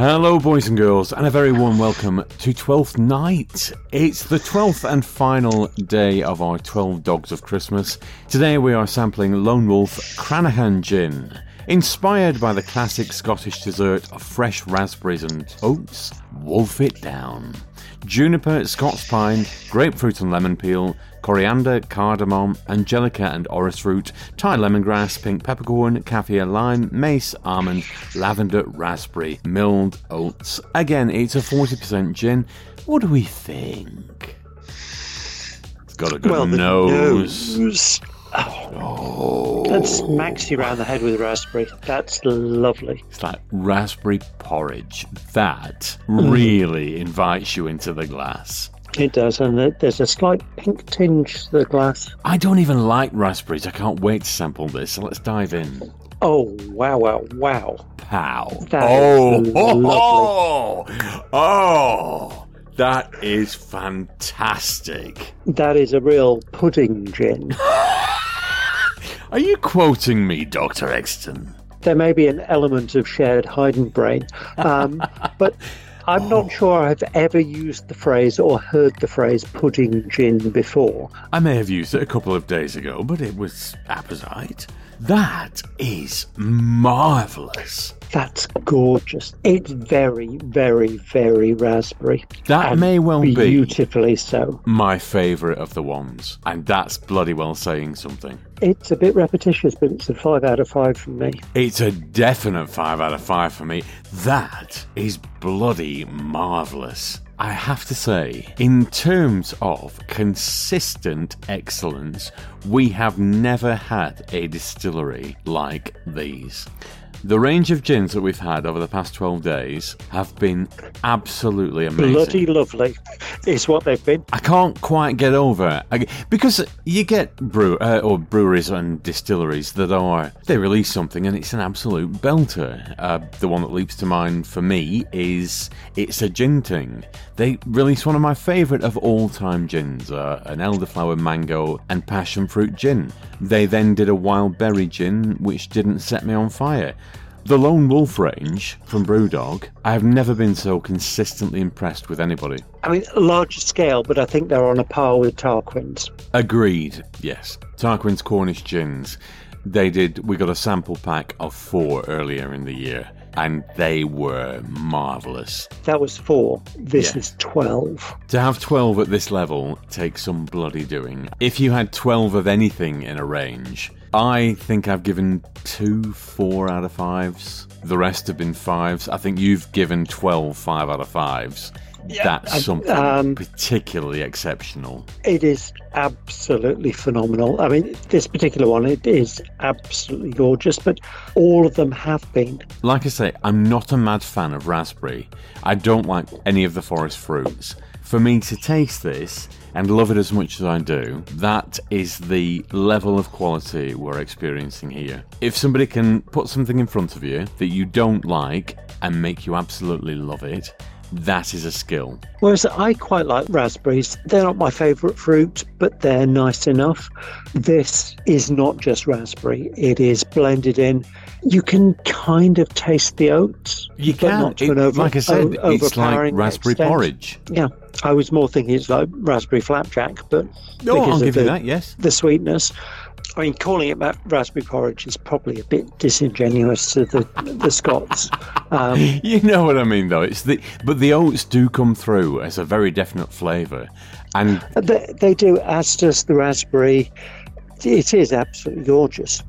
Hello, boys and girls, and a very warm welcome to Twelfth Night. It's the 12th and final day of our 12 Dogs of Christmas. Today we are sampling Lone Wolf Cranachan Gin. Inspired by the classic Scottish dessert of fresh raspberries and oats, wolf it down. Juniper, Scots pine, grapefruit and lemon peel, coriander, cardamom, angelica and orris root, Thai lemongrass, pink peppercorn, kaffir lime, mace, almond, lavender, raspberry, milled oats. Again, it's a 40% gin. What do we think? It's got a good well, the nose. Oh, That smacks you around the head with raspberry. That's lovely. It's like raspberry porridge. That really invites you into the glass. It does, and there's a slight pink tinge to the glass. I don't even like raspberries. I can't wait to sample this. So let's dive in. Oh, wow, wow, wow. Pow. That oh, oh, oh, oh, that is fantastic. That is a real pudding gin. Are you quoting me, Dr. Exton? there may be an element of shared Heidenbrain, um, but I'm not sure I've ever used the phrase or heard the phrase pudding gin before. I may have used it a couple of days ago, but it was apposite. That is marvellous. That's gorgeous. It's very, very, very raspberry. That may well be beautifully so. my favourite of the ones, and that's bloody well saying something. It's a bit repetitious, but it's a five out of five from me. It's a definite 5 out of 5 for me. That is bloody marvellous. I have to say, in terms of consistent excellence, we have never had a distillery like these. The range of gins that we've had over the past 12 days have been absolutely amazing. Bloody lovely is what they've been. I can't quite get over I- because you get brew uh, or breweries and distilleries that are they release something and it's an absolute belter. Uh, the one that leaps to mind for me is it's a gin ting. They released one of my favourite of all time gins, uh, an elderflower mango and passion fruit gin. They then did a wild berry gin which didn't set me on fire. The Lone Wolf range from Brewdog, I have never been so consistently impressed with anybody. I mean, larger scale, but I think they're on a par with Tarquin's. Agreed. Yes. Tarquin's Cornish gins. They did. We got a sample pack of four earlier in the year, and they were marvelous. That was four. This Yeah. is 12. To have twelve at this level takes some bloody doing. If you had twelve of anything in a range, I think I've given two four out of fives. The rest have been fives. I think you've given 12 five out of fives. That's something um, particularly exceptional. It is absolutely phenomenal. I mean, this particular one, it is absolutely gorgeous, but all of them have been. Like I say, I'm not a mad fan of raspberry. I don't like any of the forest fruits. For me to taste this and love it as much as I do, that is the level of quality we're experiencing here. If somebody can put something in front of you that you don't like and make you absolutely love it, that is a skill. Whereas I quite like raspberries. They're not my favourite fruit, but they're nice enough. This is not just raspberry, it is blended in. You can kind of taste the oats. You but can, It- over- like I said, o- it's like raspberry extent. porridge. Yeah, I was more thinking it's like raspberry flapjack, but oh, because I'll of give you that, yes. the sweetness. I mean, calling it raspberry porridge is probably a bit disingenuous to the the Scots. Um, You know what I mean, though. It's the but the oats do come through as a very definite flavour, and they, they do, as does the raspberry. It is absolutely gorgeous.